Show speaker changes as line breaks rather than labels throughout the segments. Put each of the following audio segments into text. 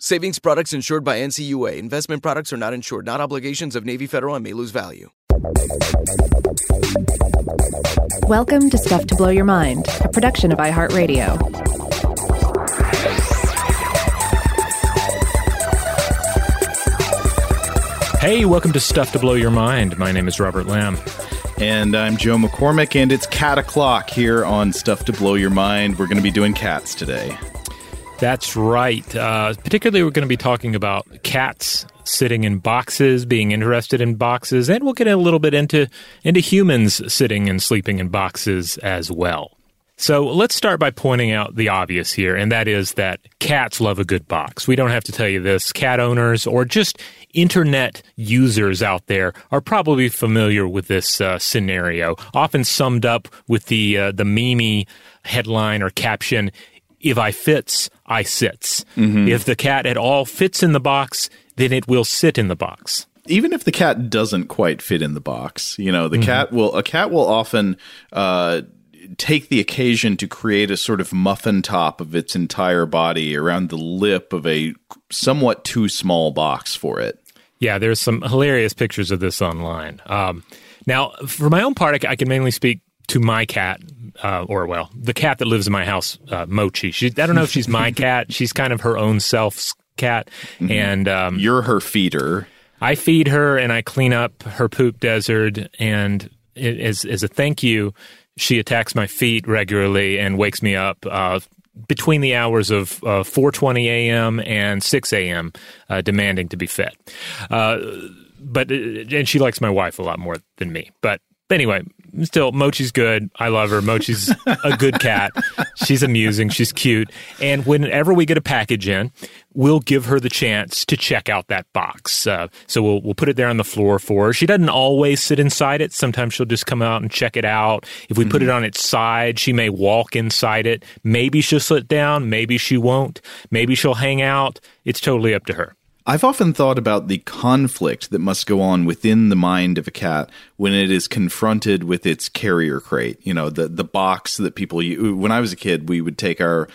Savings products insured by NCUA. Investment products are not insured, not obligations of Navy Federal and may lose value.
Welcome to Stuff to Blow Your Mind, a production of iHeartRadio.
Hey, welcome to Stuff to Blow Your Mind. My name is Robert Lamb.
And I'm Joe McCormick, and it's Cat O'Clock here on Stuff to Blow Your Mind. We're going to be doing cats today.
That's right. Uh, particularly, we're going to be talking about cats sitting in boxes, being interested in boxes, and we'll get a little bit into into humans sitting and sleeping in boxes as well. So let's start by pointing out the obvious here, and that is that cats love a good box. We don't have to tell you this. Cat owners or just internet users out there are probably familiar with this uh, scenario, often summed up with the uh, the meme headline or caption: "If I fits, I sits." Mm-hmm. If the cat at all fits in the box, then it will sit in the box
even if the cat doesn't quite fit in the box, you know, the mm-hmm. cat will a cat will often uh, take the occasion to create a sort of muffin top of its entire body around the lip of a somewhat too small box for it.
Yeah, there's some hilarious pictures of this online. Um, now, for my own part, I can mainly speak to my cat, uh, or well, the cat that lives in my house, uh, Mochi. She, I don't know if she's my cat. She's kind of her own self's cat, mm-hmm. and um,
you're her feeder.
I feed her and I clean up her poop desert, and it, as as a thank you, she attacks my feet regularly and wakes me up uh, between the hours of uh, 4:20 a.m. and 6 a.m. Uh, demanding to be fed. Uh, but uh, and she likes my wife a lot more than me. But anyway, still, Mochi's good. I love her. Mochi's a good cat. She's amusing. She's cute. And whenever we get a package in, we'll give her the chance to check out that box. Uh, so we'll we'll put it there on the floor for her. She doesn't always sit inside it. Sometimes she'll just come out and check it out. If we mm-hmm. put it mm-hmm. on its side, she may walk inside it. Maybe she'll sit down. Maybe she won't. Maybe she'll hang out. It's totally up to her.
I've often thought about the conflict that must go on within the mind of a cat when it is confronted with its carrier crate. You know, the the box that people. Use. When I was a kid, we would take our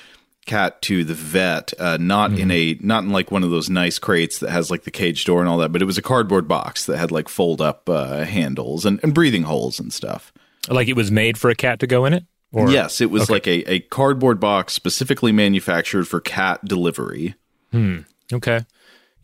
cat to the vet, uh, not mm-hmm. in a not in like one of those nice crates that has like the cage door and all that, but it was a cardboard box that had like fold up uh, handles and, and breathing holes and stuff.
Like it was made for a cat to go in it.
Or? Yes, it was okay. like a, a cardboard box specifically manufactured for cat delivery.
Hmm. Okay.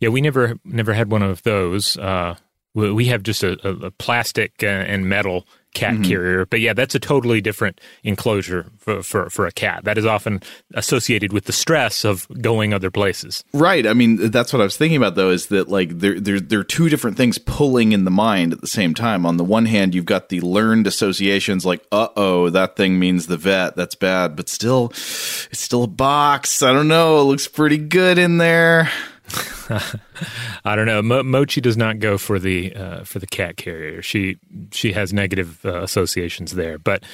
Yeah, we never never had one of those. Uh, we have just a, a plastic uh, and metal cat
Mm-hmm.
carrier. But yeah, that's a totally different enclosure for, for, for a cat. That is often associated with the stress of going other places.
Right. I mean, that's what I was thinking about, though, is that like there, there, there are two different things pulling in the mind at the same time. On the one hand, you've got the learned associations, like, uh oh, that thing means the vet. That's bad. But still, it's still a box. I don't know. It looks pretty good in there.
I don't know. Mo- Mochi does not go for the uh, for the cat carrier. She she has negative uh, associations there, but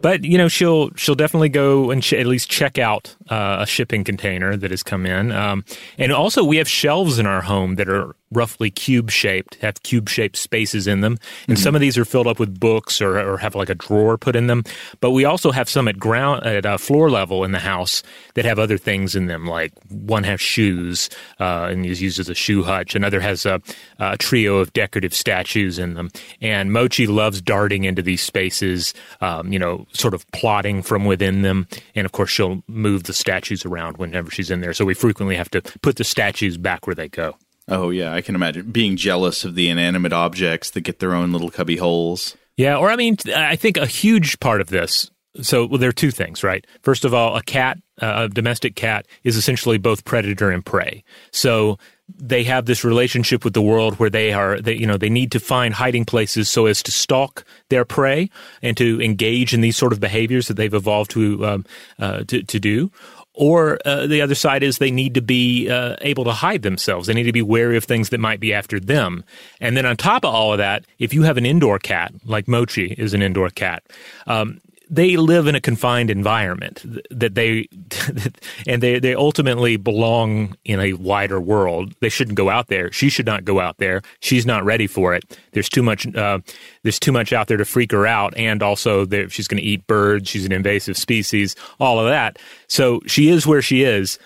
but you know she'll she'll definitely go and ch- at least check out uh, a shipping container that has come in. Um, and also we have shelves in our home that are roughly cube shaped, have cube shaped spaces in them, and some of these are filled up with books or, or have like a drawer put in them. But we also have some at ground at uh, floor level in the house that have other things in them. Like one has shoes uh, and is used as a shoe hutch. Another has a, a trio of decorative statues in them. And Mochi loves darting into these spaces, um, you know, sort of plotting from within them. And of course, she'll move the statues around whenever she's in there. So we frequently have to put the statues back where they go.
Oh, yeah. I can imagine being jealous of the inanimate objects that get their own little cubby holes.
Yeah, or I mean, I think a huge part of this. So well, there are two things, right? First of all, a cat, uh, a domestic cat, is essentially both predator and prey. So they have this relationship with the world where they are, they, you know, they need to find hiding places so as to stalk their prey and to engage in these sort of behaviors that they've evolved to um, uh, to, to do. Or uh, the other side is they need to be uh, able to hide themselves. They need to be wary of things that might be after them. And then on top of all of that, if you have an indoor cat, like Mochi is an indoor cat, um, they live in a confined environment that they and they they ultimately belong in a wider world. They shouldn't go out there. She should not go out there. She's not ready for it. There's too much. Uh, there's too much out there to freak her out, and also she's going to eat birds. She's an invasive species. All of that. So she is where she is,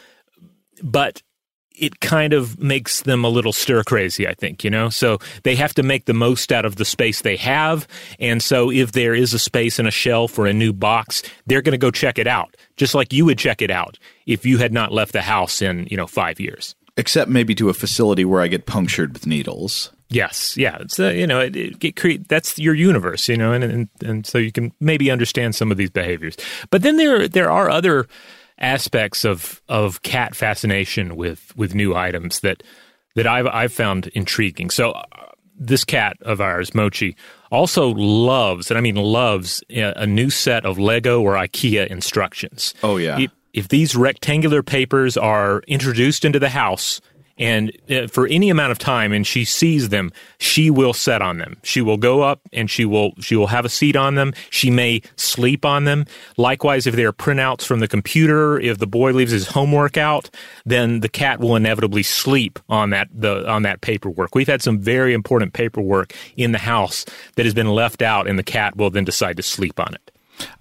but it kind of makes them a little stir crazy, I think, you know? So they have to make the most out of the space they have. And so if there is a space in a shelf or a new box, they're going to go check it out, just like you would check it out if you had not left the house in, you know, five years.
Except maybe to a facility where I get punctured with needles.
Yes, yeah, it's uh, you know it, it, create that's your universe, you know, and, and and so you can maybe understand some of these behaviors. But then there there are other aspects of of cat fascination with with new items that that I've I've found intriguing. So uh, this cat of ours, Mochi, also loves, and I mean loves, a, a new set of Lego or IKEA instructions.
Oh, yeah.
If, if these rectangular papers are introduced into the house and uh, for any amount of time and she sees them she will set on them. She will go up and she will she will have a seat on them. She may sleep on them. Likewise if there are printouts from the computer if the boy leaves his homework out then the cat will inevitably sleep on that the on that paperwork. We've had some very important paperwork in the house that has been left out and the cat will then decide to sleep on it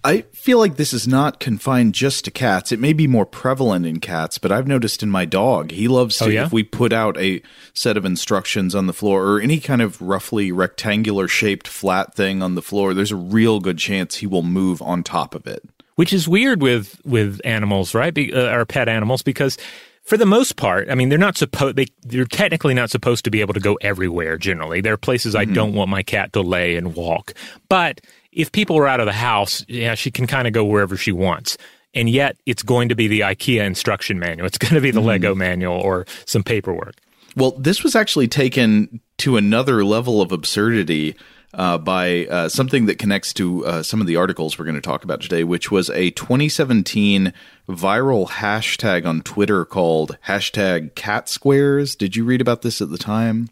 I feel like this is not confined just to cats. It may be more prevalent in cats, but I've noticed in my dog, he loves to,
Oh, yeah?
if we put out a set of instructions on the floor or any kind of roughly rectangular shaped flat thing on the floor, there's a real good chance he will move on top of it.
which is weird with with animals, right? Be, uh, or pet animals because for the most part, I mean, they're not supposed they they're technically not supposed to be able to go everywhere. Generally, there are places I don't want my cat to lay and walk. But if people are out of the house, yeah, she can kind of go wherever she wants. And yet, it's going to be the IKEA instruction manual. It's going to be the Lego manual or some paperwork.
Well, this was actually taken to another level of absurdity uh, by uh, something that connects to uh, some of the articles we're going to talk about today, which was a 2017 viral hashtag on Twitter called hashtag cat squares. Did you read about this at the time?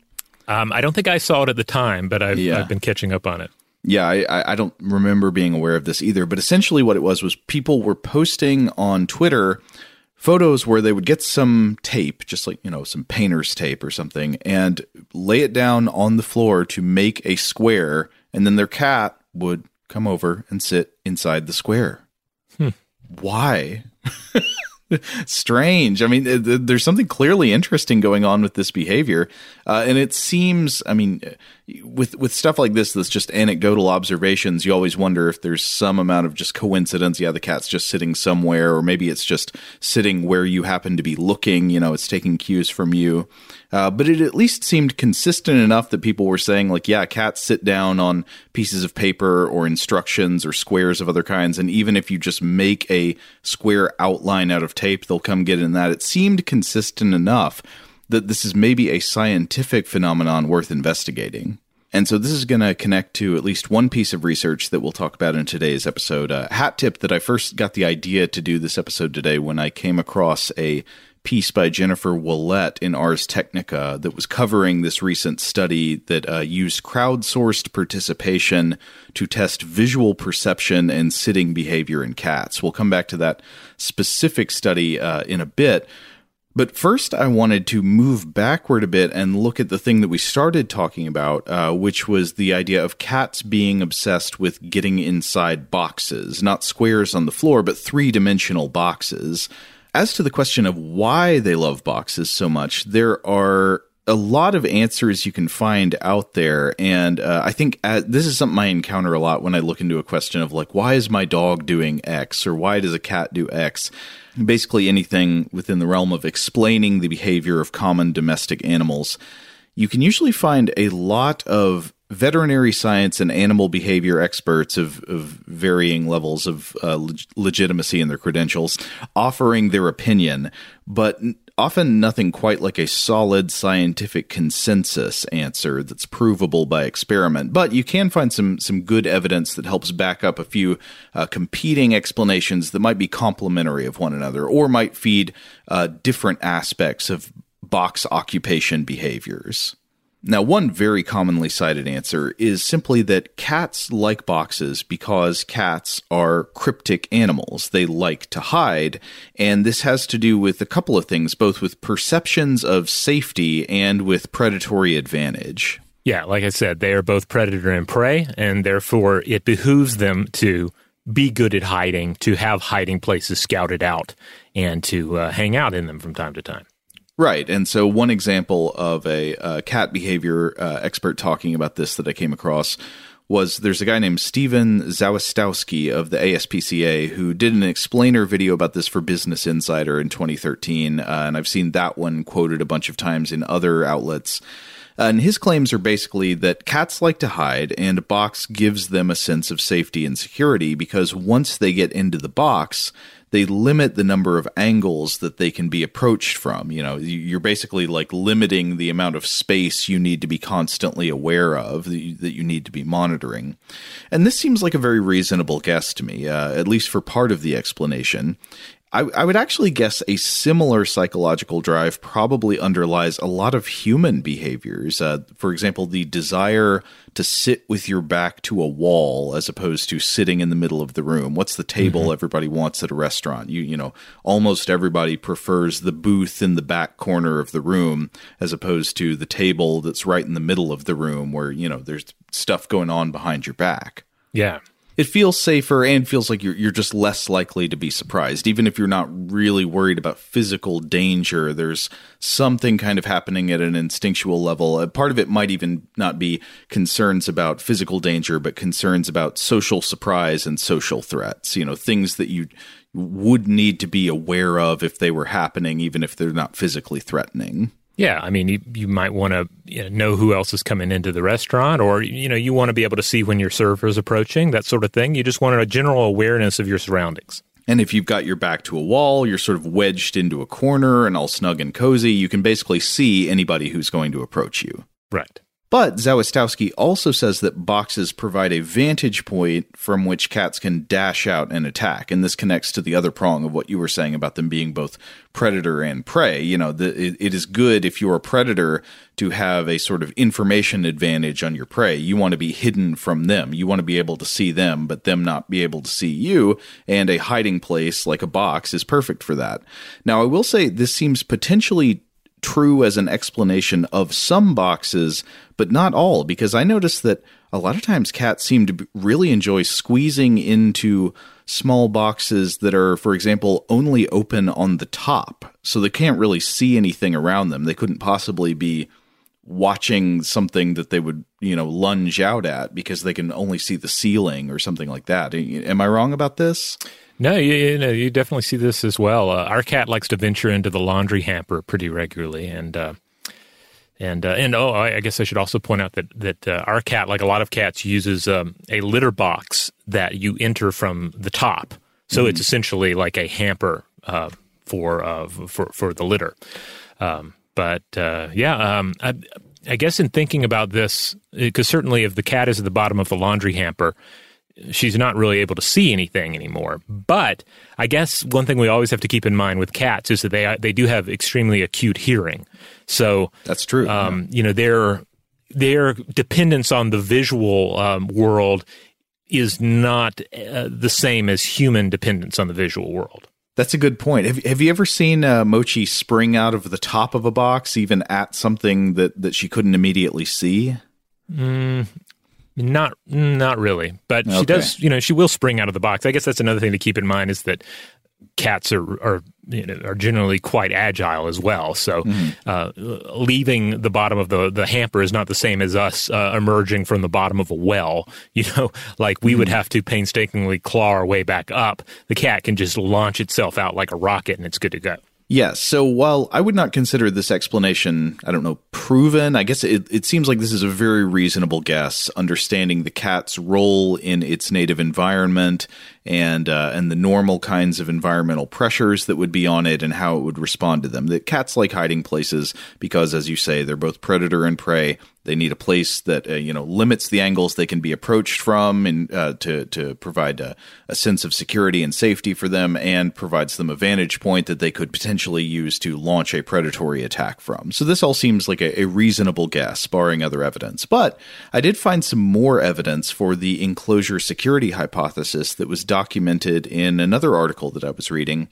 Um, I don't think I saw it at the time, but I've,
Yeah.
I've been catching up on it.
Yeah, I, I don't remember being aware of this either. But essentially, what it was was people were posting on Twitter photos where they would get some tape, just like you know some painter's tape or something, and lay it down on the floor to make a square, and then their cat would come over and sit inside the square. Hmm. Why? strange. I mean, th- th- there's something clearly interesting going on with this behavior, uh, and it seems. I mean, with with stuff like this that's just anecdotal observations you always wonder if there's some amount of just coincidence yeah the cat's just sitting somewhere or maybe it's just sitting where you happen to be looking you know it's taking cues from you uh, but it at least seemed consistent enough that people were saying like yeah cats sit down on pieces of paper or instructions or squares of other kinds and even if you just make a square outline out of tape they'll come get in that it seemed consistent enough that this is maybe a scientific phenomenon worth investigating. And so this is going to connect to at least one piece of research that we'll talk about in today's episode. A hat tip that I first got the idea to do this episode today when I came across a piece by Jennifer Ouellette in Ars Technica that was covering this recent study that uh, used crowdsourced participation to test visual perception and sitting behavior in cats. We'll come back to that specific study uh, in a bit. But first, I wanted to move backward a bit and look at the thing that we started talking about, uh, which was the idea of cats being obsessed with getting inside boxes, not squares on the floor, but three dimensional boxes. As to the question of why they love boxes so much, there are a lot of answers you can find out there. And uh, I think uh, this is something I encounter a lot when I look into a question of, like, why is my dog doing X or why does a cat do X? basically anything within the realm of explaining the behavior of common domestic animals, you can usually find a lot of veterinary science and animal behavior experts of, of varying levels of uh, leg- legitimacy in their credentials offering their opinion, but often nothing quite like a solid scientific consensus answer that's provable by experiment. But you can find some some good evidence that helps back up a few uh, competing explanations that might be complementary of one another or might feed uh, different aspects of box occupation behaviors. Now, one very commonly cited answer is simply that cats like boxes because cats are cryptic animals. They like to hide, and this has to do with a couple of things, both with perceptions of safety and with predatory advantage.
Yeah, like I said, they are both predator and prey, and therefore it behooves them to be good at hiding, to have hiding places scouted out, and to uh, hang out in them from time to time.
Right. And so, one example of a, uh, cat behavior uh, expert talking about this that I came across was there's a guy named Steven Zawistowski of the ASPCA who did an explainer video about this for Business Insider in 2013. Uh, and I've seen that one quoted a bunch of times in other outlets. And his claims are basically that cats like to hide, and a box gives them a sense of safety and security because once they get into the box, they limit the number of angles that they can be approached from. You know, you're basically like limiting the amount of space you need to be constantly aware of that you, that you need to be monitoring. And this seems like a very reasonable guess to me, uh, at least for part of the explanation. I, I, would actually guess a similar psychological drive probably underlies a lot of human behaviors. Uh, for example, the desire to sit with your back to a wall as opposed to sitting in the middle of the room. What's the table mm-hmm. everybody wants at a restaurant? You you know, almost everybody prefers the booth in the back corner of the room as opposed to the table that's right in the middle of the room where you know there's stuff going on behind your back.
Yeah
it feels safer and feels like you're you're just less likely to be surprised. Even if you're not really worried about physical danger there's something kind of happening at an instinctual level. Uh, part of it might even not be concerns about physical danger but concerns about social surprise and social threats you know things that you would need to be aware of if they were happening even if they're not physically threatening
yeah, I mean, you, you might want to you know, know who else is coming into the restaurant, or you know, you want to be able to see when your server is approaching, that sort of thing. You just want a general awareness of your surroundings.
And if you've got your back to a wall, you're sort of wedged into a corner and all snug and cozy, you can basically see anybody who's going to approach you.
Right.
But Zawistowski also says that boxes provide a vantage point from which cats can dash out and attack. And this connects to the other prong of what you were saying about them being both predator and prey. You know, the, it, it is good if you're a predator to have a sort of information advantage on your prey. You want to be hidden from them. You want to be able to see them, but them not be able to see you. And a hiding place like a box is perfect for that. Now, I will say this seems potentially true as an explanation of some boxes, but not all, because I noticed that a lot of times cats seem to really enjoy squeezing into small boxes that are, for example, only open on the top. So they can't really see anything around them. They couldn't possibly be watching something that they would, you know, lunge out at because they can only see the ceiling or something like that. Am I wrong about this?
No, you, you know, you definitely see this as well. Uh, our cat likes to venture into the laundry hamper pretty regularly, and uh, and uh, and oh, I guess I should also point out that that uh, our cat, like a lot of cats, uses um, a litter box that you enter from the top. So mm-hmm. it's essentially like a hamper uh, for uh, for for the litter. Um, but uh, yeah, um, I, I guess in thinking about this, because certainly if the cat is at the bottom of the laundry hamper, she's not really able to see anything anymore. But I guess one thing we always have to keep in mind with cats is that they they do have extremely acute hearing. So
that's true.
Um, you know, their their dependence on the visual um, world is not uh, the same as human dependence on the visual world.
That's a good point. Have Have you ever seen uh, Mochi spring out of the top of a box, even at something that that she couldn't immediately see?
Mm, not not really, but okay. she does. You know, she will spring out of the box. I guess that's another thing to keep in mind is that cats are are you know, are generally quite agile as well. So mm-hmm. uh, leaving the bottom of the the hamper is not the same as us uh, emerging from the bottom of a well. You know, like we mm-hmm. would have to painstakingly claw our way back up. The cat can just launch itself out like a rocket, and it's good to go.
Yes. So while I would not consider this explanation, I don't know, proven, I guess it, it seems like this is a very reasonable guess, understanding the cat's role in its native environment and uh, and the normal kinds of environmental pressures that would be on it and how it would respond to them. The cats like hiding places because, as you say, they're both predator and prey. They need a place that uh, you know limits the angles they can be approached from, and uh, to to provide a, a, sense of security and safety for them, and provides them a vantage point that they could potentially use to launch a predatory attack from. So this all seems like a, a reasonable guess, barring other evidence. But I did find some more evidence for the enclosure security hypothesis that was documented in another article that I was reading.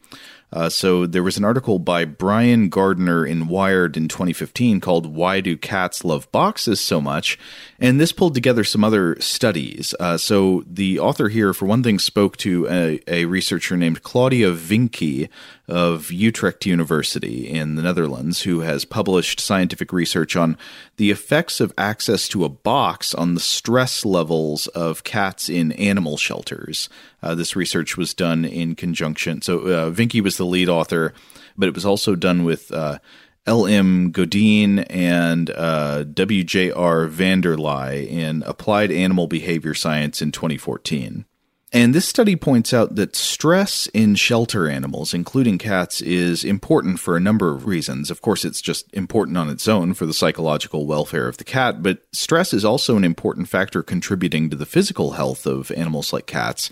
Uh, so there was an article by Brian Gardner in Wired in 2015 called "Why Do Cats Love Boxes So Much?" and this pulled together some other studies. Uh, so the author here, for one thing, spoke to a, a researcher named Claudia Vinke of Utrecht University in the Netherlands, who has published scientific research on the effects of access to a box on the stress levels of cats in animal shelters. Uh, this research was done in conjunction. So uh, Vinke was the lead author, but it was also done with uh, L.M. Godijn and uh, W.J.R. van der Leij in Applied Animal Behavior Science in 2014. And this study points out that stress in shelter animals, including cats, is important for a number of reasons. Of course, it's just important on its own for the psychological welfare of the cat, but stress is also an important factor contributing to the physical health of animals like cats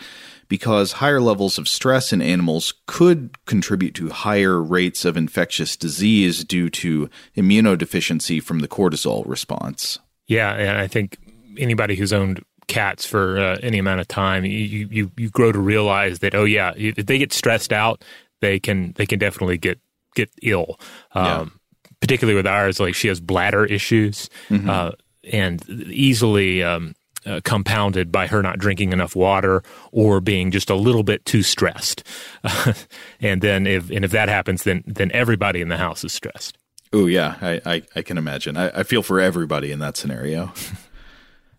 because higher levels of stress in animals could contribute to higher rates of infectious disease due to immunodeficiency from the cortisol response.
Yeah, and I think anybody who's owned cats for uh, any amount of time, you, you you grow to realize that oh yeah, if they get stressed out, they can they can definitely get get ill. Um, yeah. Particularly with ours, like she has bladder issues, mm-hmm. uh, and easily um, uh, compounded by her not drinking enough water or being just a little bit too stressed. and then if and if that happens, then then everybody in the house is stressed.
Oh yeah, I, I, I can imagine. I, I feel for everybody in that scenario.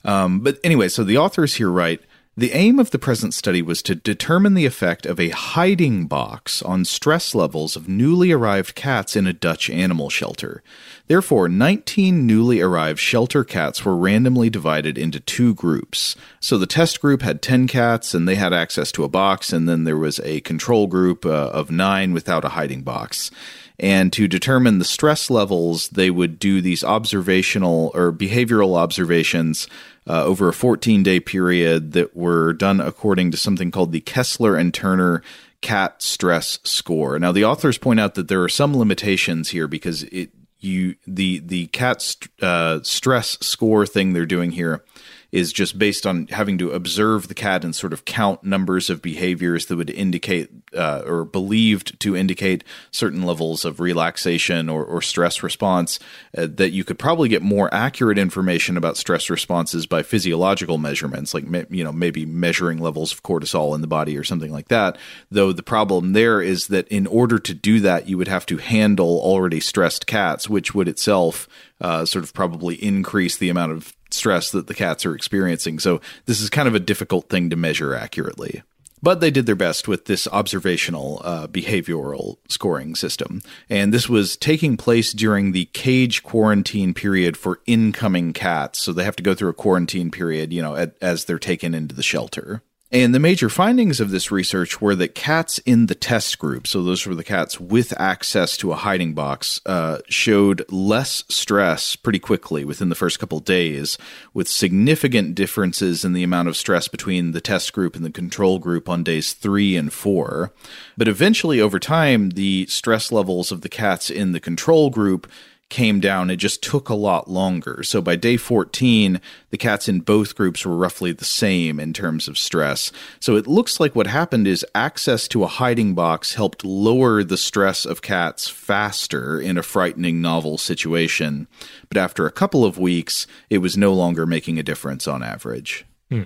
um, but anyway, so the authors here write the aim of the present study was to determine the effect of a hiding box on stress levels of newly arrived cats in a Dutch animal shelter. Therefore, 19 newly arrived shelter cats were randomly divided into two groups. So the test group had 10 cats and they had access to a box, and then there was a control group uh, of nine without a hiding box. And to determine the stress levels, they would do these observational or behavioral observations uh, over a 14 day period that were done according to something called the Kessler and Turner cat stress score. Now, the authors point out that there are some limitations here because it you the the cat st- uh, stress score thing they're doing here is just based on having to observe the cat and sort of count numbers of behaviors that would indicate uh, or believed to indicate certain levels of relaxation or, or stress response, uh, that you could probably get more accurate information about stress responses by physiological measurements, like you know maybe measuring levels of cortisol in the body or something like that. Though the problem there is that in order to do that, you would have to handle already stressed cats, which would itself uh, sort of probably increase the amount of stress that the cats are experiencing. So this is kind of a difficult thing to measure accurately. But they did their best with this observational uh, behavioral scoring system. And this was taking place during the cage quarantine period for incoming cats. So they have to go through a quarantine period, you know, as they're taken into the shelter. And the major findings of this research were that cats in the test group, so those were the cats with access to a hiding box, uh, showed less stress pretty quickly within the first couple days, with significant differences in the amount of stress between the test group and the control group on days three and four. But eventually, over time, the stress levels of the cats in the control group came down. It just took a lot longer. So by day 14, the cats in both groups were roughly the same in terms of stress. So it looks like what happened is access to a hiding box helped lower the stress of cats faster in a frightening novel situation. But after a couple of weeks, it was no longer making a difference on average. Hmm.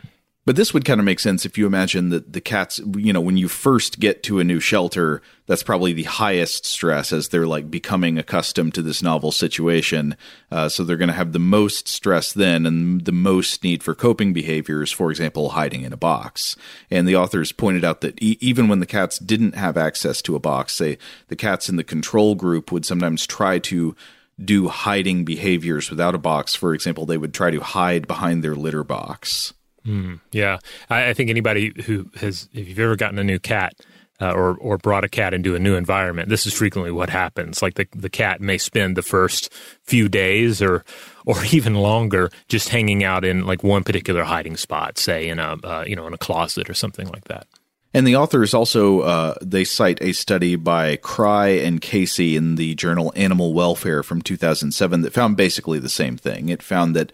But this would kind of make sense if you imagine that the cats, you know, when you first get to a new shelter, that's probably the highest stress as they're like becoming accustomed to this novel situation. Uh, so they're going to have the most stress then and the most need for coping behaviors, for example, hiding in a box. And the authors pointed out that e- even when the cats didn't have access to a box, say the cats in the control group would sometimes try to do hiding behaviors without a box. For example, they would try to hide behind their litter box.
Mm, yeah, I, I, think anybody who has, if you've ever gotten a new cat uh, or or brought a cat into a new environment, this is frequently what happens. Like the the cat may spend the first few days or or even longer just hanging out in like one particular hiding spot, say in a uh, you know in a closet or something like that.
And the authors also uh, they cite a study by Kry and Casey in the journal Animal Welfare from 2007 that found basically the same thing. It found that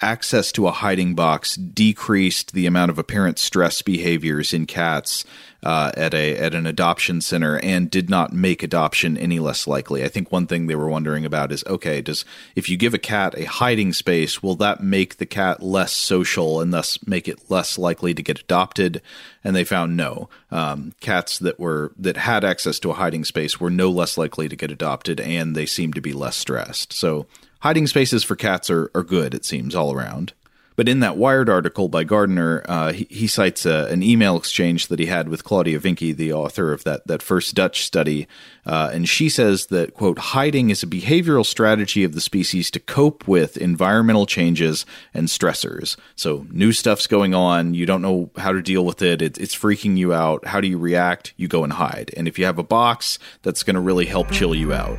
access to a hiding box decreased the amount of apparent stress behaviors in cats uh, at a at an adoption center and did not make adoption any less likely. I think one thing they were wondering about is okay, does if you give a cat a hiding space, will that make the cat less social and thus make it less likely to get adopted? And they found no. Um, cats that were that had access to a hiding space were no less likely to get adopted, and they seemed to be less stressed. So hiding spaces for cats are, are good, it seems, all around. But in that Wired article by Gardner, uh, he, he, cites a, an email exchange that he had with Claudia Vinke, the author of that, that first Dutch study. Uh, and she says that, quote, hiding is a behavioral strategy of the species to cope with environmental changes and stressors. So new stuff's going on. You don't know how to deal with it. it it's freaking you out. How do you react? You go and hide. And if you have a box, that's going to really help chill you out.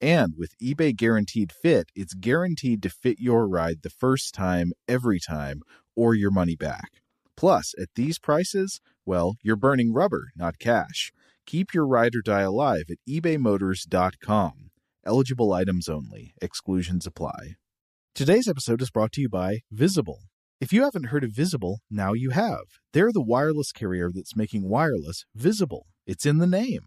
And with eBay Guaranteed Fit, it's guaranteed to fit your ride the first time, every time, or your money back. Plus, at these prices, well, you're burning rubber, not cash. Keep your ride or die alive at ebaymotors.com. Eligible items only, exclusions apply. Today's episode is brought to you by Visible. If you haven't heard of Visible, now you have. They're the wireless carrier that's making wireless visible. It's in the name.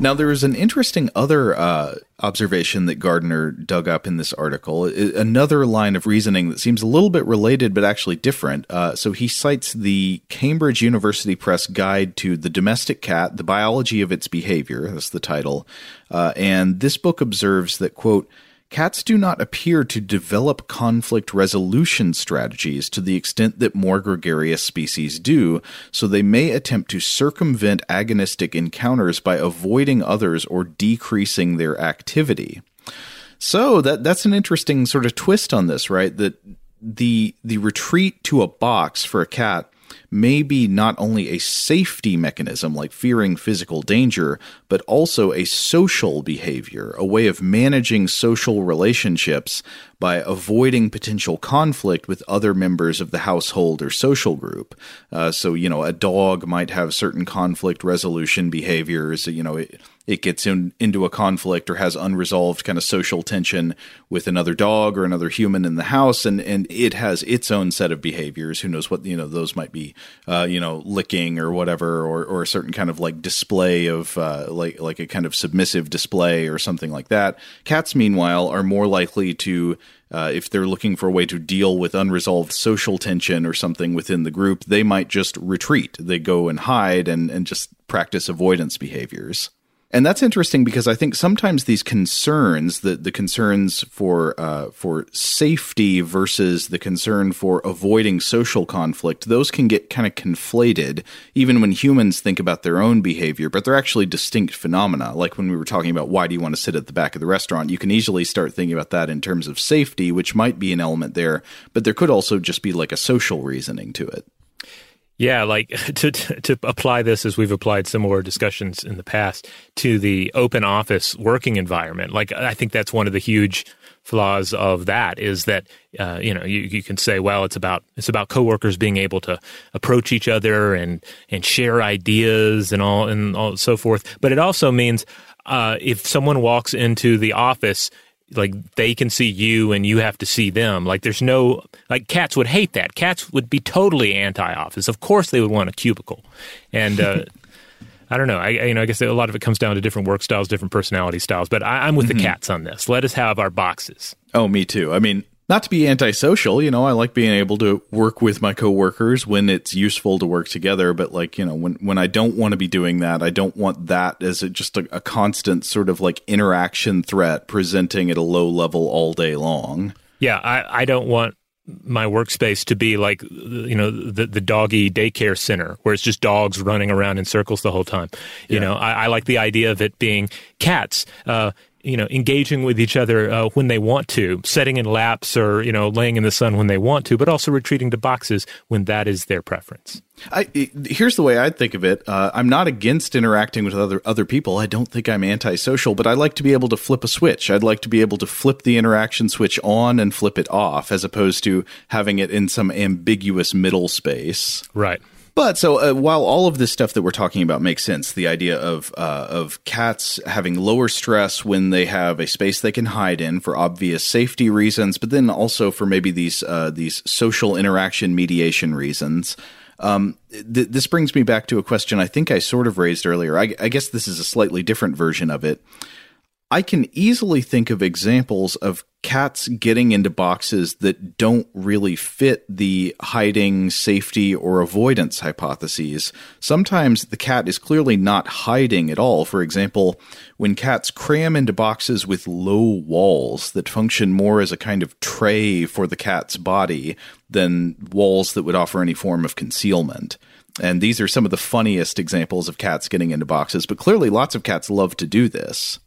Now, there is an interesting other uh, observation that Gardner dug up in this article. Another line of reasoning that seems a little bit related, but actually different. Uh, so he cites the Cambridge University Press Guide to the Domestic Cat, The Biology of Its Behavior. That's the title. Uh, and this book observes that, quote, Cats do not appear to develop conflict resolution strategies to the extent that more gregarious species do, so they may attempt to circumvent agonistic encounters by avoiding others or decreasing their activity. So that that's an interesting sort of twist on this, right? That the the retreat to a box for a cat may be not only a safety mechanism like fearing physical danger, but also a social behavior, a way of managing social relationships by avoiding potential conflict with other members of the household or social group. Uh, so, you know, a dog might have certain conflict resolution behaviors. You know, it, it gets in, into a conflict or has unresolved kind of social tension with another dog or another human in the house, and and it has its own set of behaviors. Who knows what you know those might be, uh, you know, licking or whatever, or or a certain kind of like display of uh, like like a kind of submissive display or something like that. Cats, meanwhile, are more likely to uh, if they're looking for a way to deal with unresolved social tension or something within the group, they might just retreat. They go and hide and, and just practice avoidance behaviors.
And that's interesting because I think sometimes these concerns, the the concerns for uh, for safety versus the concern for avoiding social conflict, those can get kind of conflated, even when humans think about their own behavior. But they're actually distinct phenomena. Like when we were talking about why do you want to sit at the back of the restaurant, you can easily start thinking about that in terms of safety, which might be an element there. But there could also just be like a social reasoning to it.
Yeah, like to to apply this as we've applied similar discussions in the past to the open office working environment. Like I think that's one of the huge flaws of that is that uh, you know you, you can say well it's about it's about coworkers being able to approach each other and and share ideas and all and all so forth but it also means uh, if someone walks into the office like they can see you and you have to see them. Like there's no like cats would hate that. Cats would be totally anti-office. Of course they would want a cubicle, and uh, I don't know. I you know I guess a lot of it comes down to different work styles, different personality styles. But I, am with mm-hmm. the cats on this. Let us have our boxes.
Oh, me too. I mean, not to be antisocial, you know, I like being able to work with my coworkers when it's useful to work together. But like, you know, when, when I don't want to be doing that, I don't want that as a, just a, a constant sort of like interaction threat presenting at a low level all day long.
Yeah. I, I don't want my workspace to be like you know the the doggy daycare center where it's just dogs running around in circles the whole time. You yeah. know, I, I, like the idea of it being cats. Uh, you know, engaging with each other uh, when they want to, setting in laps or, you know, laying in the sun when they want to, but also retreating to boxes when that is their preference.
I, here's the way I think of it. Uh, I'm not against interacting with other other people. I don't think I'm antisocial, but I like to be able to flip a switch. I'd like to be able to flip the interaction switch on and flip it off, as opposed to having it in some ambiguous middle space.
Right.
But so uh, while all of this stuff that we're talking about makes sense, the idea of uh, of cats having lower stress when they have a space they can hide in for obvious safety reasons, but then also for maybe these uh, these social interaction mediation reasons. Um, th- this brings me back to a question I think I sort of raised earlier. I, I guess this is a slightly different version of it. I can easily think of examples of cats getting into boxes that don't really fit the hiding, safety, or avoidance hypotheses. Sometimes the cat is clearly not hiding at all. For example, when cats cram into boxes with low walls that function more as a kind of tray for the cat's body than walls that would offer any form of concealment. And these are some of the funniest examples of cats getting into boxes, but clearly lots of cats love to do this.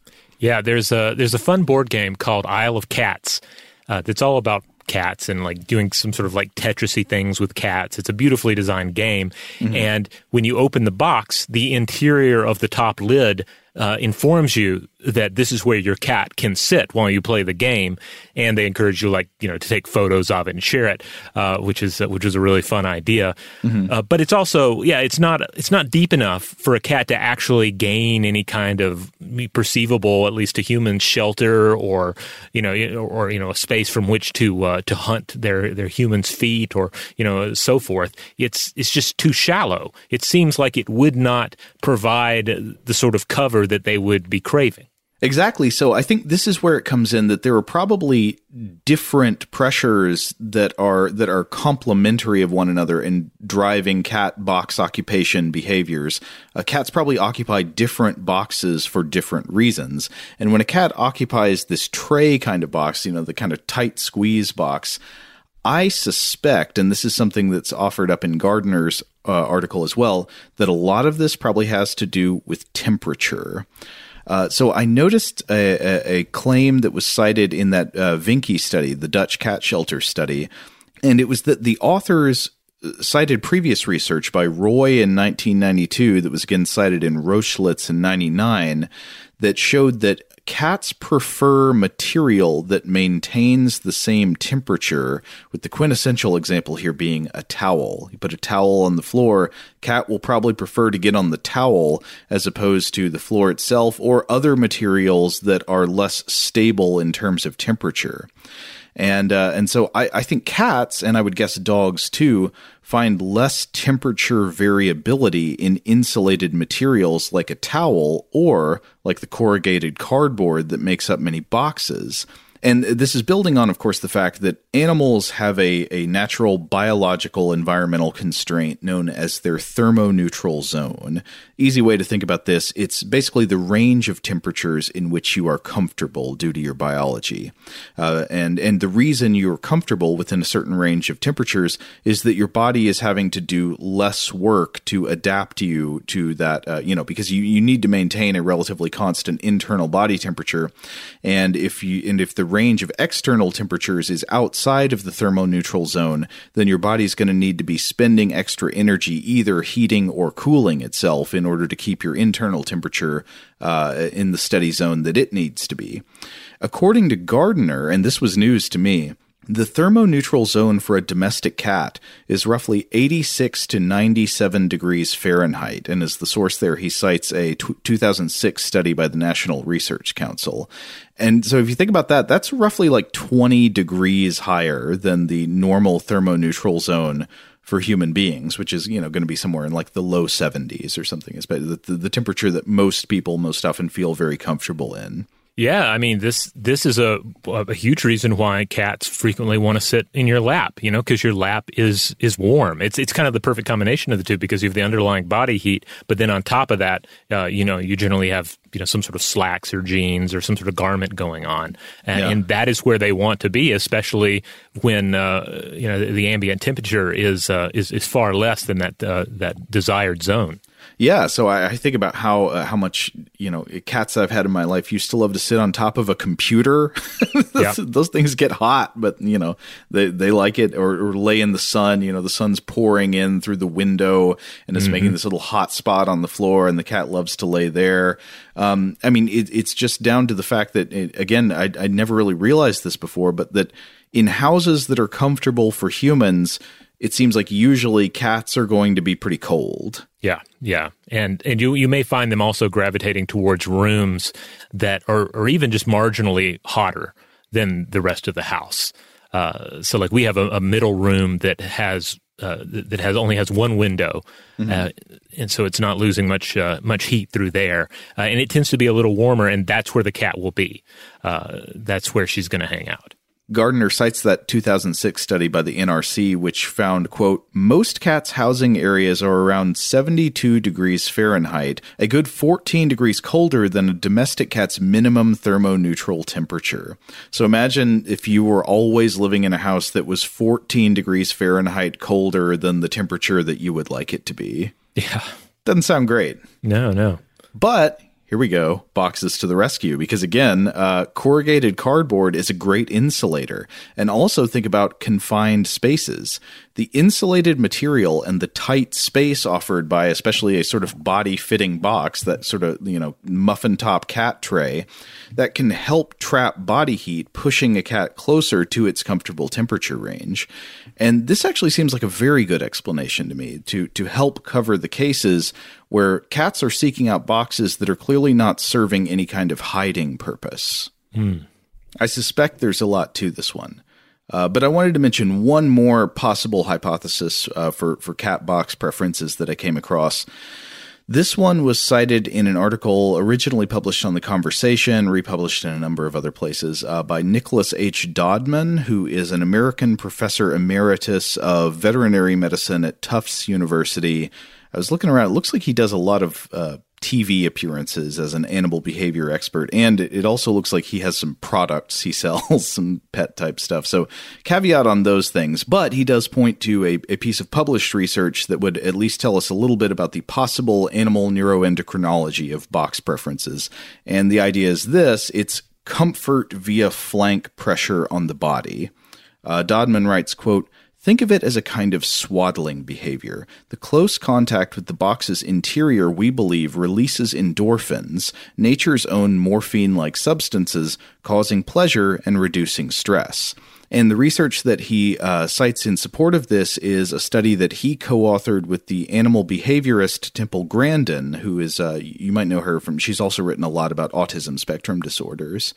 Yeah, there's a there's a fun board game called Isle of Cats uh, that's all about cats and like doing some sort of like Tetrisy things with cats. It's a beautifully designed game, mm-hmm. and when you open the box, the interior of the top lid uh, informs you that this is where your cat can sit while you play the game, and they encourage you, like you know, to take photos of it and share it, uh, which is uh, which is a really fun idea. Mm-hmm. Uh, but it's also, yeah, it's not it's not deep enough for a cat to actually gain any kind of perceivable, at least to humans, shelter or you know, or you know, a space from which to uh, to hunt their their human's feet or you know, so forth. It's it's just too shallow. It seems like it would not provide the sort of cover that they would be craving.
Exactly. So I think this is where it comes in that there are probably different pressures that are that are complementary of one another in driving cat box occupation behaviors. A cats probably occupy different boxes for different reasons. And when a cat occupies this tray kind of box, you know, the kind of tight squeeze box, I suspect, and this is something that's offered up in Gardner's uh, article as well, that a lot of this probably has to do with temperature. Uh, so I noticed a, a, a, claim that was cited in that uh, study, the Dutch cat shelter study, and it was that the authors uh, cited previous research by Roy in 1992 that was again cited in Rochlitz in 99 that showed that cats prefer material that maintains the same temperature, with the quintessential example here being a towel. You put a towel on the floor, cat will probably prefer to get on the towel as opposed to the floor itself or other materials that are less stable in terms of temperature. And uh, and so I, I think cats and I would guess dogs too find less temperature variability in insulated materials like a towel or like the corrugated cardboard that makes up many boxes. And this is building on, of course, the fact that animals have a, a natural biological environmental constraint known as their thermoneutral zone. Easy way to think about this it's basically the range of temperatures in which you are comfortable due to your biology. Uh, and, and the reason you're comfortable within a certain range of temperatures is that your body is having to do less work to adapt you to that, uh, you know, because you, you need to maintain a relatively constant internal body temperature. And if you, and if the range of external temperatures is outside of the thermoneutral zone, then your body's going to need to be spending extra energy either heating or cooling itself in order to keep your internal temperature uh, in the steady zone that it needs to be. According to Gardner, and this was news to me, the thermoneutral zone for a domestic cat is roughly 86 to 97 degrees Fahrenheit. And as the source there, he cites a t- 2006 study by the National Research Council. And so if you think about that, that's roughly like 20 degrees higher than the normal thermoneutral zone for human beings, which is, you know, going to be somewhere in like the low 70s or something. The, the, the temperature that most people most often feel very comfortable in.
Yeah, I mean this this is a a huge reason why cats frequently want to sit in your lap, you know, because your lap is is warm. It's it's kind of the perfect combination of the two because you have the underlying body heat, but then on top of that, uh, you know, you generally have you know some sort of slacks or jeans or some sort of garment going on, and, yeah. and that is where they want to be, especially when uh, you know the, the, ambient temperature is uh, is is far less than that uh, that desired zone.
Yeah, so I, I think about how uh, how much you know cats I've had in my life used to love to sit on top of a computer. those, those, things get hot, but you know they they like it, or, or, lay in the sun. You know the sun's pouring in through the window, and it's mm-hmm. making this little hot spot on the floor, and the cat loves to lay there. Um, I mean, it, it's just down to the fact that it, again, I I never really realized this before, but that in houses that are comfortable for humans it seems like usually cats are going to be pretty cold.
Yeah, yeah, and and you you may find them also gravitating towards rooms that are, are even just marginally hotter than the rest of the house. Uh, so, like we have a, a middle room that has uh, that has only has one window, mm-hmm. uh, and so it's not losing much uh, much heat through there, uh, and it tends to be a little warmer, and that's where the cat will be. Uh, that's where she's going to hang out.
Gardner cites that 2006 study by the NRC, which found, quote, most cats' housing areas are around 72 degrees Fahrenheit, a good 14 degrees colder than a domestic cat's minimum thermoneutral temperature. So imagine if you were always living in a house that was 14 degrees Fahrenheit colder than the temperature that you would like it to be.
Yeah.
Doesn't sound great.
No, no.
But here we go, boxes to the rescue. Because again, uh, corrugated cardboard is a great insulator. And also think about confined spaces the insulated material and the tight space offered by especially a sort of body fitting box that sort of you know muffin top cat tray that can help trap body heat pushing a cat closer to its comfortable temperature range and this actually seems like a very good explanation to me to to help cover the cases where cats are seeking out boxes that are clearly not serving any kind of hiding purpose
mm.
i suspect there's a lot to this one uh, but I wanted to mention one more possible hypothesis uh, for for cat box preferences that I came across. This one was cited in an article originally published on The Conversation, republished in a number of other places, uh, by Nicholas H. Dodman, who is an American professor emeritus of veterinary medicine at Tufts University. I was looking around. It looks like he does a lot of uh, TV appearances as an animal behavior expert. And it also looks like he has some products he sells, some pet type stuff. So, caveat on those things. But he does point to a, a piece of published research that would at least tell us a little bit about the possible animal neuroendocrinology of box preferences. And the idea is this it's comfort via flank pressure on the body. Uh, Dodman writes, quote, Think of it as a kind of swaddling behavior. The close contact with the box's interior, we believe, releases endorphins, nature's own morphine like substances, causing pleasure and reducing stress. And the research that he uh, cites in support of this is a study that he co authored with the animal behaviorist Temple Grandin, who is, uh, you might know her from, she's also written a lot about autism spectrum disorders.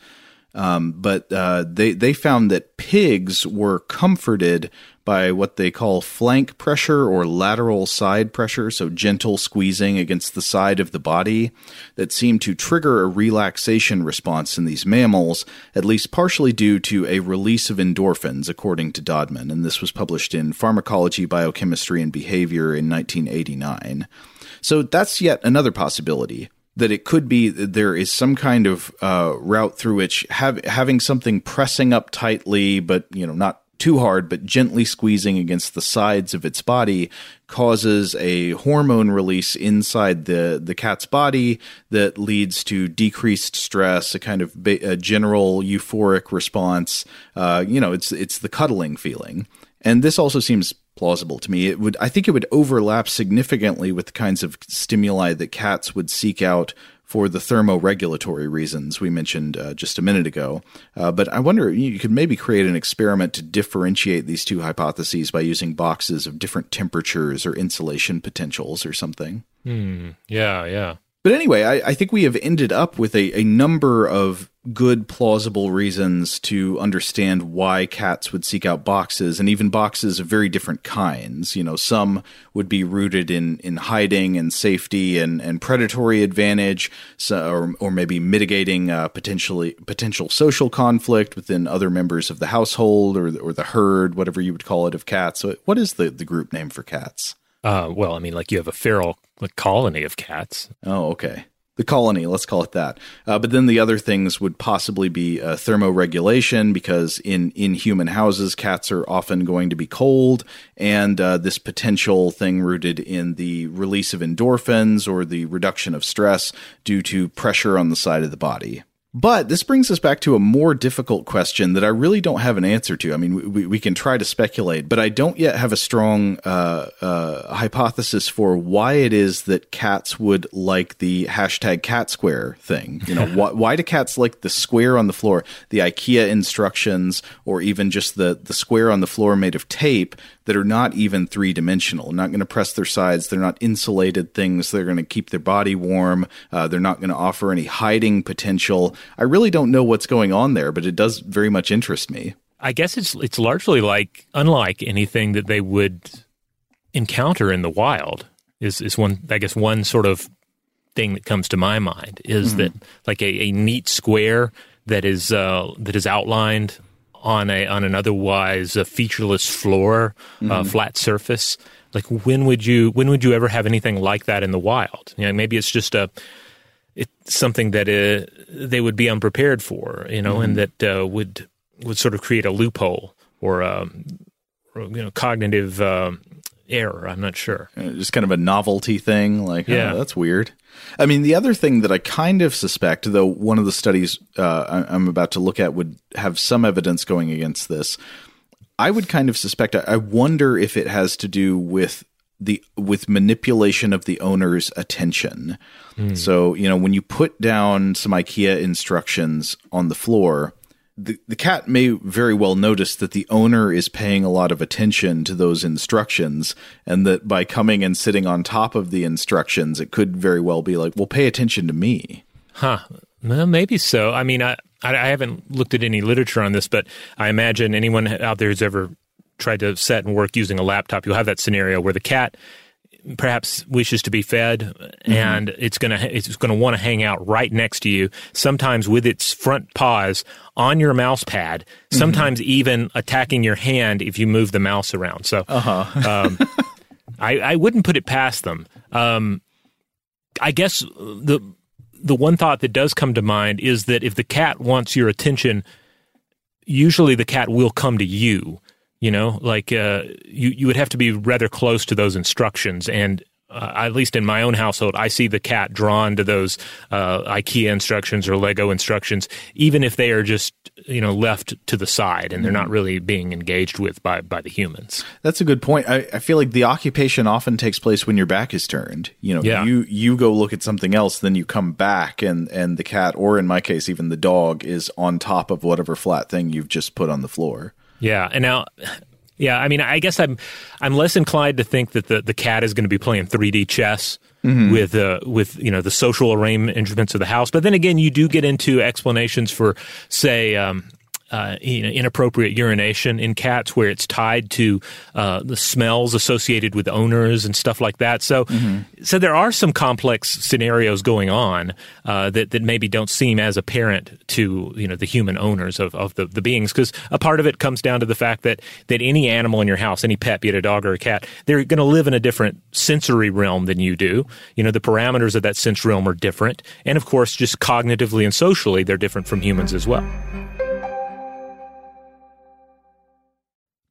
Um, but uh, they they found that pigs were comforted by what they call flank pressure or lateral side pressure, so gentle squeezing against the side of the body that seemed to trigger a relaxation response in these mammals, at least partially due to a release of endorphins, according to Dodman. And this was published in Pharmacology, Biochemistry, and Behavior in 1989. So that's yet another possibility that it could be that there is some kind of uh, route through which have, having something pressing up tightly, but you know not too hard, but gently squeezing against the sides of its body causes a hormone release inside the, the cat's body that leads to decreased stress, a kind of ba- a general euphoric response. Uh, you know, it's it's the cuddling feeling, and this also seems plausible to me. It would, I think, it would overlap significantly with the kinds of stimuli that cats would seek out for the thermoregulatory reasons we mentioned uh, just a minute ago. Uh, but I wonder, you could maybe create an experiment to differentiate these two hypotheses by using boxes of different temperatures or insulation potentials or something.
Hmm. Yeah, yeah.
But anyway, I, I, think we have ended up with a, a number of good, plausible reasons to understand why cats would seek out boxes, and even boxes of very different kinds. You know, some would be rooted in, in hiding and safety and, and predatory advantage, so, or, or maybe mitigating uh, potentially potential social conflict within other members of the household or, or the herd, whatever you would call it, of cats. So, what is the, the group name for cats?
Uh, well, I mean, like you have a feral like colony of cats.
Oh, okay. The colony, let's call it that. Uh, but then the other things would possibly be uh, thermoregulation, because in, in human houses, cats are often going to be cold, and uh, this potential thing rooted in the release of endorphins or the reduction of stress due to pressure on the side of the body. But this brings us back to a more difficult question that I really don't have an answer to. I mean, we, we can try to speculate, but I don't yet have a strong uh, uh, hypothesis for why it is that cats would like the hashtag cat square thing. You know, why, why do cats like the square on the floor, the IKEA instructions, or even just the, the square on the floor made of tape that are not even three dimensional. Not going to press their sides. They're not insulated things. They're going to keep their body warm. Uh, they're not going to offer any hiding potential. I really don't know what's going on there, but it does very much interest me.
I guess it's it's largely like unlike anything that they would encounter in the wild. Is is one I guess one sort of thing that comes to my mind is mm-hmm. that like a, a neat square that is uh, that is outlined on a on an otherwise a featureless floor, mm-hmm. uh, flat surface. Like when would you when would you ever have anything like that in the wild? You know, maybe it's just a it's something that uh, they would be unprepared for, you know, mm-hmm. and that uh, would would sort of create a loophole or, um, or you know cognitive um, error. I'm not sure.
Uh, just kind of a novelty thing, like
yeah,
oh, that's weird. I mean, the other thing that I kind of suspect, though one of the studies uh, I'm about to look at would have some evidence going against this. I would kind of suspect. I wonder if it has to do with the with manipulation of the owner's attention. Mm. So you know, when you put down some IKEA instructions on the floor, the, the cat may very well notice that the owner is paying a lot of attention to those instructions and that by coming and sitting on top of the instructions it could very well be like well pay attention to me.
Huh. Well, maybe so. I mean I, I haven't looked at any literature on this but i imagine anyone out there who's ever tried to set and work using a laptop you'll have that scenario where the cat perhaps wishes to be fed mm-hmm. and it's going to it's going to want to hang out right next to you sometimes with its front paws on your mouse pad mm-hmm. sometimes even attacking your hand if you move the mouse around so uh-huh. um, I, I wouldn't put it past them um, i guess the the one thought that does come to mind is that if the cat wants your attention usually the cat will come to you you know, like uh, you you would have to be rather close to those instructions, and uh, at least in my own household, I see the cat drawn to those uh, IKEA instructions or Lego instructions, even if they are just you know left to the side and they're not mm-hmm. really being engaged with by by the humans.
That's a good point. I, I feel like the occupation often takes place when your back is turned. You know,
yeah.
you you go look at something else, then you come back, and and the cat, or in my case, even the dog, is on top of whatever flat thing you've just put on the floor.
Yeah, and now Yeah, I mean, I guess I'm I'm less inclined to think that the, the cat is going to be playing 3D chess mm-hmm. with uh, with you know the social arrangements of the house. But then again, you do get into explanations for, say, um, uh, you know, inappropriate urination in cats where it's tied to uh, the smells associated with owners and stuff like that. So, mm-hmm. so there are some complex scenarios going on uh, that that maybe don't seem as apparent to you know the human owners of, of the, the beings because a part of it comes down to the fact that that any animal in your house, any pet, be it a dog or a cat, they're going to live in a different sensory realm than you do. You know, the parameters of that sense realm are different, and of course, just cognitively and socially, they're different from humans as well.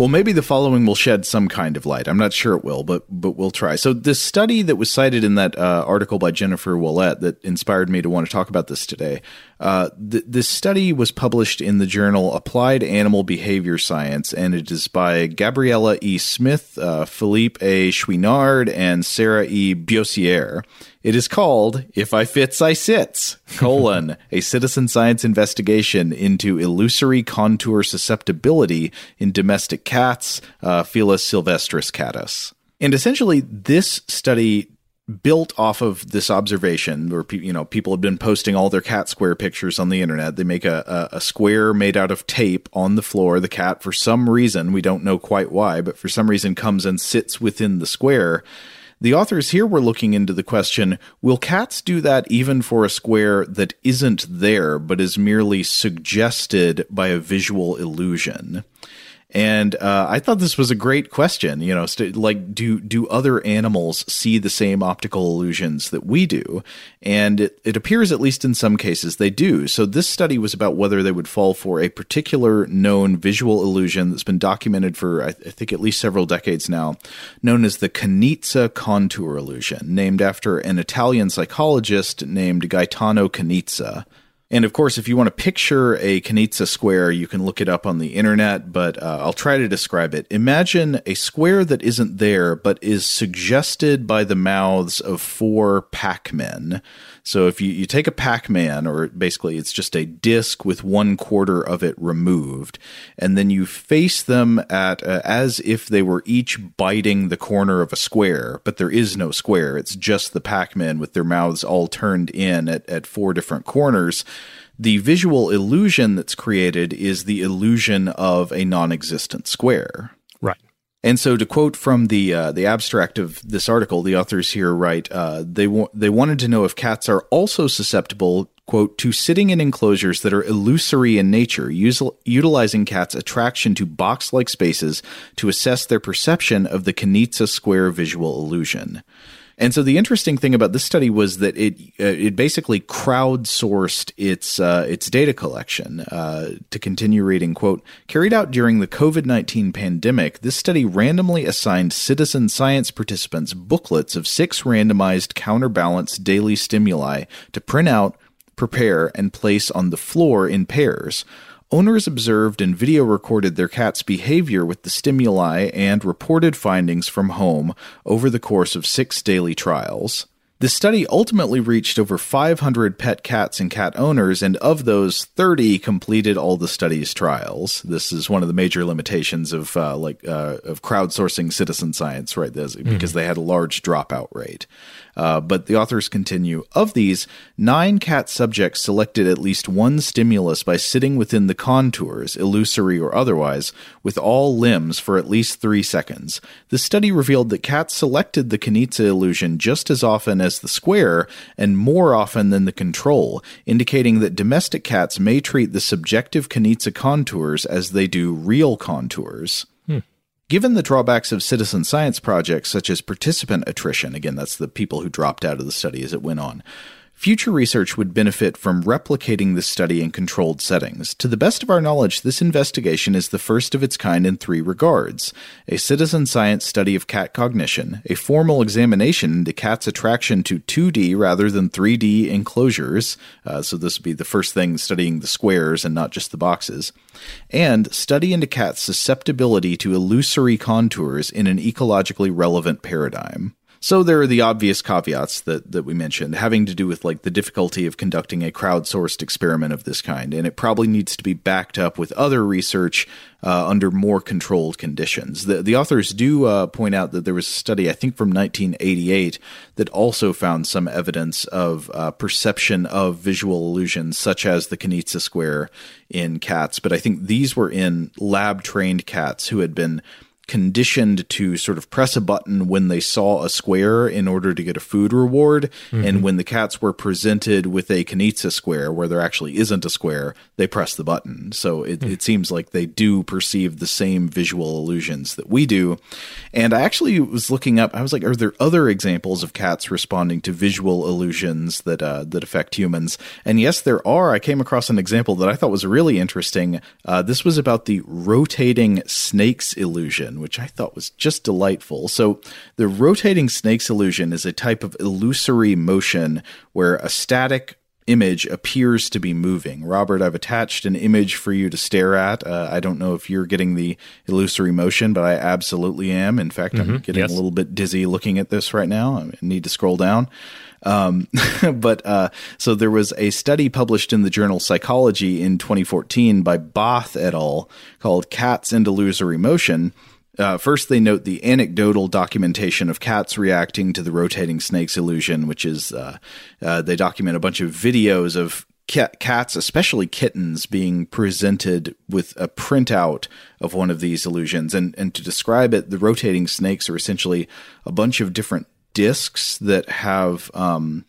Well, maybe the following will shed some kind of light. I'm not sure it will, but but we'll try. So, this study that was cited in that uh, article by Jennifer Ouellette that inspired me to want to talk about this today. Uh, th- this study was published in the journal Applied Animal Behavior Science, and it is by Gabriella E. Smith, uh, Philippe A. Chouinard, and Sarah E. Byosiere. It is called If I Fits, I Sits, colon, a citizen science investigation into illusory contour susceptibility in domestic cats, uh, Felis sylvestris catus. And essentially, this study built off of this observation where you know people have been posting all their cat square pictures on the internet. They make a, a, a, square made out of tape on the floor. The cat for some reason we don't know quite why but for some reason comes and sits within the square. The authors here were looking into the question will cats do that even for a square that isn't there but is merely suggested by a visual illusion? And uh, I thought this was a great question. You know, st- like do do other animals see the same optical illusions that we do? And it, it appears, at least in some cases, they do. So this study was about whether they would fall for a particular known visual illusion that's been documented for I, th- I think at least several decades now, known as the Kanizsa contour illusion, named after an Italian psychologist named Gaetano Kanizsa. And of course, if you want to picture a Kanizsa square, you can look it up on the internet, but uh, I'll try to describe it. Imagine a square that isn't there, but is suggested by the mouths of four Pac Men. So if you, you take a Pac Man, or basically it's just a disc with one quarter of it removed, and then you face them at uh, as if they were each biting the corner of a square, but there is no square. It's just the Pac Man with their mouths all turned in at, at four different corners the visual illusion that's created is the illusion of a non-existent square. And so, to quote from the uh, the abstract of this article, the authors here write uh, they wa- they wanted to know if cats are also susceptible, quote, to sitting in enclosures that are illusory in nature, usil- utilizing cats' attraction to box-like spaces to assess their perception of the Kanizsa square visual illusion. And so the interesting thing about this study was that it uh, it basically crowdsourced its uh, its data collection. Uh, to continue reading, quote, carried out during the COVID nineteen pandemic, this study randomly assigned citizen science participants booklets of six randomized counterbalance daily stimuli to print out, prepare, and place on the floor in pairs. Owners observed and video recorded their cat's behavior with the stimuli and reported findings from home over the course of six daily trials. The study ultimately reached over 500 pet cats and cat owners, and of those, 30 completed all the study's trials. This is one of the major limitations of uh, like uh, of crowdsourcing citizen science, right? This, mm-hmm. Because they had a large dropout rate. Uh, but the authors continue of these, nine cat subjects selected at least one stimulus by sitting within the contours, illusory or otherwise, with all limbs for at least three seconds. The study revealed that cats selected the Kanizsa illusion just as often as the square and more often than the control, indicating that domestic cats may treat the subjective Kanizsa contours as they do real contours. Given the drawbacks of citizen science projects such as participant attrition, again, that's the people who dropped out of the study as it went on, Future research would benefit from replicating this study in controlled settings. To the best of our knowledge, this investigation is the first of its kind in three regards a citizen science study of cat cognition, a formal examination into cats' attraction to 2D rather than 3D enclosures. Uh, so, this would be the first thing studying the squares and not just the boxes, and study into cats' susceptibility to illusory contours in an ecologically relevant paradigm. So there are the obvious caveats that, that we mentioned, having to do with like the difficulty of conducting a crowdsourced experiment of this kind, and it probably needs to be backed up with other research uh, under more controlled conditions. The, the authors do uh, point out that there was a study, I think from 1988, that also found some evidence of uh, perception of visual illusions, such as the Kanizsa square in cats. But I think these were in lab trained cats who had been conditioned to sort of press a button when they saw a square in order to get a food reward. Mm-hmm. And when the cats were presented with a Kanizsa square where there actually isn't a square, they press the button. So it, mm. it seems like they do perceive the same visual illusions that we do. And I actually was looking up, I was like, are there other examples of cats responding to visual illusions that, uh, that affect humans? And yes, there are. I came across an example that I thought was really interesting. Uh, this was about the rotating snakes illusion which I thought was just delightful. So, the rotating snakes illusion is a type of illusory motion where a static image appears to be moving. Robert, I've attached an image for you to stare at. Uh, I don't know if you're getting the illusory motion, but I absolutely am. In fact, mm-hmm. I'm getting yes. a little bit dizzy looking at this right now. I need to scroll down. Um, but uh, so there was a study published in the journal Psychology in 2014 by Bååth et al. called Cats and Illusory Motion uh, first, they note the anecdotal documentation of cats reacting to the rotating snakes illusion, which is uh, uh, they document a bunch of videos of cat, cats, especially kittens, being presented with a printout of one of these illusions. And and to describe it, the rotating snakes are essentially a bunch of different discs that have um,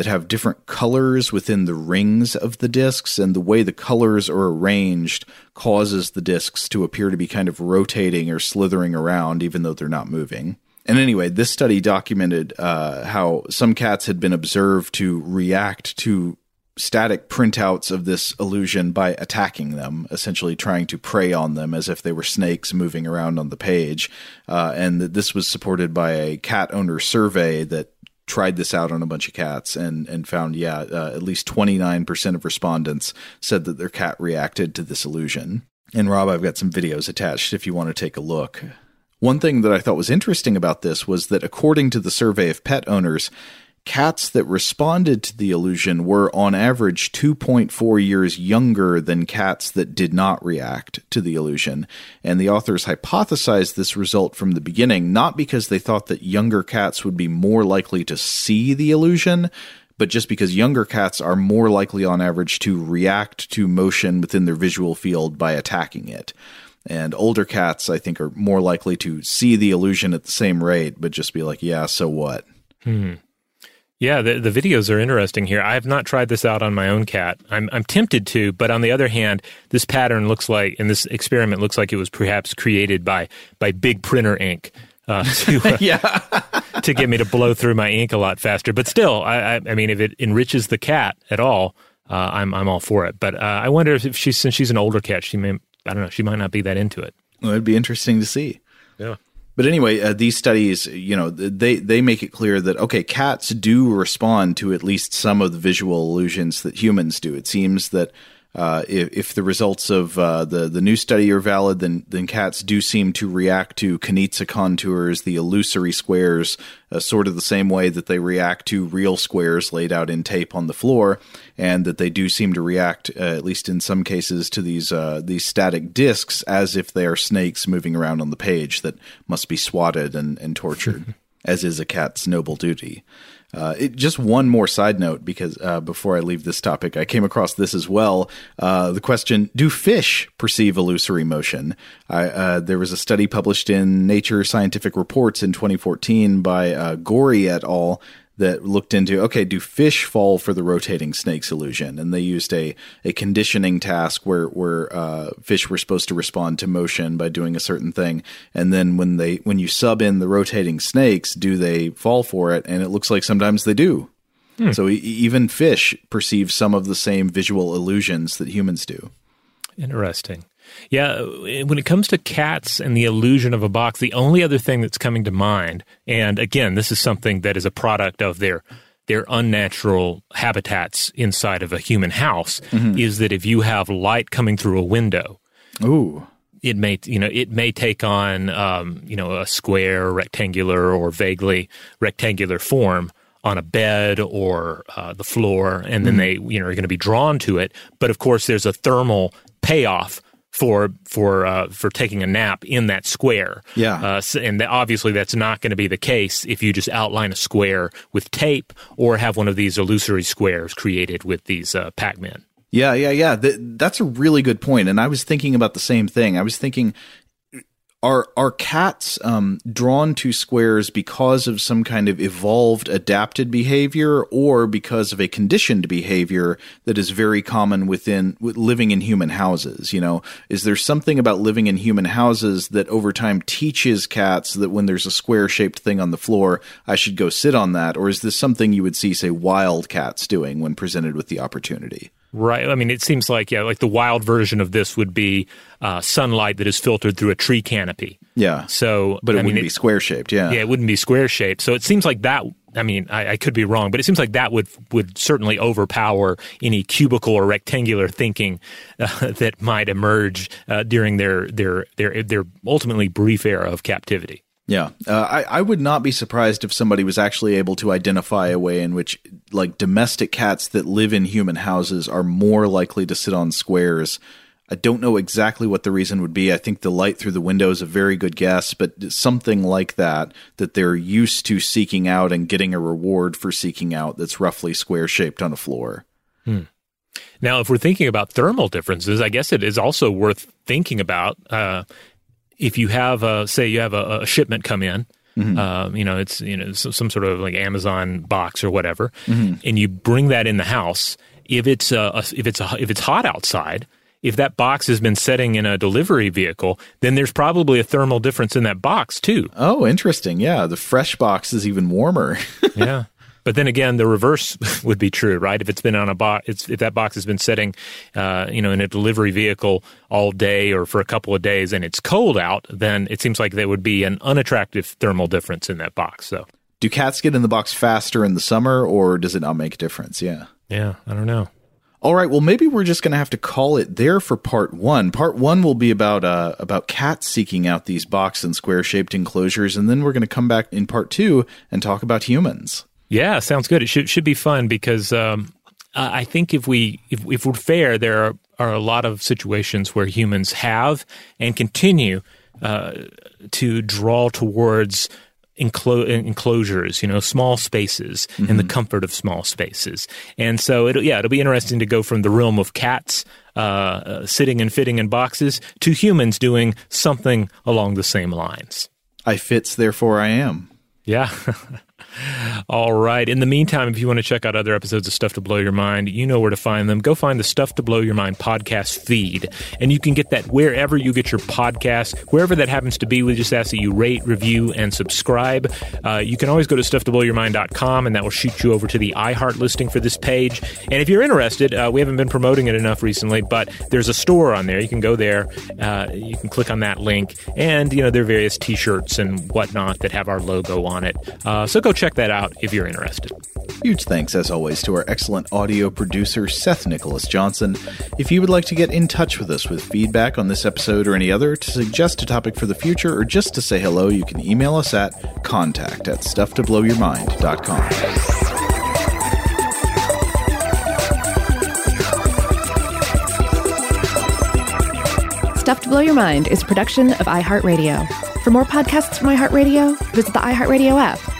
that have different colors within the rings of the discs, and the way the colors are arranged causes the discs to appear to be kind of rotating or slithering around, even though they're not moving. And anyway, this study documented uh, how some cats had been observed to react to static printouts of this illusion by attacking them, essentially trying to prey on them as if they were snakes moving around on the page. Uh, and this was supported by a cat owner survey that tried this out on a bunch of cats and and found yeah uh, at least 29% of respondents said that their cat reacted to this illusion. And rob i've got some videos attached if you want to take a look. One thing that i thought was interesting about this was that according to the survey of pet owners Cats that responded to the illusion were on average 2.4 years younger than cats that did not react to the illusion. And the authors hypothesized this result from the beginning, not because they thought that younger cats would be more likely to see the illusion, but just because younger cats are more likely on average to react to motion within their visual field by attacking it. And older cats, I think, are more likely to see the illusion at the same rate, but just be like, yeah, so what?
Hmm. Yeah, the, the videos are interesting here. I have not tried this out on my own cat. I'm, I'm tempted to, but on the other hand, this pattern looks like, and this experiment looks like it was perhaps created by, by big printer ink. Uh, to, uh, yeah. to get me to blow through my ink a lot faster. But still, I, I, I mean, if it enriches the cat at all, uh, I'm I'm all for it. But uh, I wonder if she, since she's an older cat, she may I don't know, she might not be that into it.
Well, it'd be interesting to see.
Yeah.
But anyway, uh, these studies, you know, they they make it clear that okay, cats do respond to at least some of the visual illusions that humans do. It seems that uh, if, if, the results of uh, the the new study are valid, then then cats do seem to react to Kanizsa contours, the illusory squares, uh, sort of the same way that they react to real squares laid out in tape on the floor, and that they do seem to react, uh, at least in some cases, to these uh, these static discs as if they are snakes moving around on the page that must be swatted and, and tortured, as is a cat's noble duty. Uh, it, just one more side note, because uh, before I leave this topic, I came across this as well. Uh, the question: Do fish perceive illusory motion? Uh, there was a study published in Nature Scientific Reports in 2014 by uh, Gori et al that looked into okay, do fish fall for the rotating snakes illusion? And they used a, a conditioning task where where uh, fish were supposed to respond to motion by doing a certain thing, and then when they when you sub in the rotating snakes, do they fall for it? And it looks like sometimes they do. Hmm. So e- even fish perceive some of the same visual illusions that humans do.
Interesting. Yeah, when it comes to cats and the illusion of a box, the only other thing that's coming to mind, and again, this is something that is a product of their their unnatural habitats inside of a human house, mm-hmm. is that if you have light coming through a window,
ooh,
it may you know it may take on um, you know a square, rectangular, or vaguely rectangular form on a bed or uh, the floor, and then mm-hmm. they you know are going to be drawn to it. But of course, there's a thermal payoff for for uh, for taking a nap in that square.
Yeah,
uh, and obviously that's not going to be the case if you just outline a square with tape or have one of these illusory squares created with these uh, Pac-Man.
Yeah, yeah, yeah. that's a really good point. And I was thinking about the same thing. I was thinking Are are cats um, drawn to squares because of some kind of evolved adapted behavior, or because of a conditioned behavior that is very common within with living in human houses? You know, is there something about living in human houses that over time teaches cats that when there's a square shaped thing on the floor, I should go sit on that, or is this something you would see, say, wild cats doing when presented with the opportunity?
Right. I mean, it seems like yeah, like the wild version of this would be uh, sunlight that is filtered through a tree canopy.
Yeah.
So,
but it
I mean,
wouldn't be square shaped. Yeah.
Yeah, it wouldn't be square shaped. So it seems like that. I mean, I, I, could be wrong, but it seems like that would would certainly overpower any cubical or rectangular thinking uh, that might emerge uh, during their their their their ultimately brief era of captivity.
Yeah, uh, I, I would not be surprised if somebody was actually able to identify a way in which, like, domestic cats that live in human houses are more likely to sit on squares. I don't know exactly what the reason would be. I think the light through the window is a very good guess, but something like that, that they're used to seeking out and getting a reward for seeking out that's roughly square shaped on a floor.
Hmm. Now, if we're thinking about thermal differences, I guess it is also worth thinking about. Uh, if you have, a, say, you have a, a shipment come in, mm-hmm. uh, you know, it's you know some sort of like Amazon box or whatever, mm-hmm. and you bring that in the house. If it's a, if it's a, if it's hot outside, if that box has been setting in a delivery vehicle, then there's probably a thermal difference in that box too.
Oh, interesting. Yeah, the fresh box is even warmer.
yeah. But then again, the reverse would be true, right? If it's been on a box, if that box has been sitting, uh, you know, in a delivery vehicle all day or for a couple of days, and it's cold out, then it seems like there would be an unattractive thermal difference in that box. So,
do cats get in the box faster in the summer, or does it not make a difference? Yeah,
yeah, I don't know.
All right, well, maybe we're just going to have to call it there for part one. Part one will be about uh, about cats seeking out these box and square shaped enclosures, and then we're going to come back in part two and talk about humans.
Yeah, sounds good. It should should be fun because um, I think if we if, if we're fair, there are, are a lot of situations where humans have and continue uh, to draw towards enclo- enclosures, you know, small spaces mm-hmm. and the comfort of small spaces. And so it'll yeah, it'll be interesting to go from the realm of cats uh, uh, sitting and fitting in boxes to humans doing something along the same lines.
I fits, therefore I am.
Yeah. All right. In the meantime, if you want to check out other episodes of Stuff to Blow Your Mind, you know where to find them. Go find the Stuff to Blow Your Mind podcast feed, and you can get that wherever you get your podcast, wherever that happens to be. We just ask that you rate, review, and subscribe. Uh, you can always go to stufftoblowyourmind.com, and that will shoot you over to the iHeart listing for this page. And if you're interested, uh, we haven't been promoting it enough recently, but there's a store on there. You can go there. Uh, you can click on that link, and you know there are various T-shirts and whatnot that have our logo on it. Uh, so go check that out if you're interested.
Huge thanks, as always, to our excellent audio producer, Seth Nicholas Johnson. If you would like to get in touch with us with feedback on this episode or any other, to suggest a topic for the future, or just to say hello, you can email us at contact at stufftoblowyourmind.com.
Stuff to Blow Your Mind is a production of iHeartRadio. For more podcasts from iHeartRadio, visit the iHeartRadio app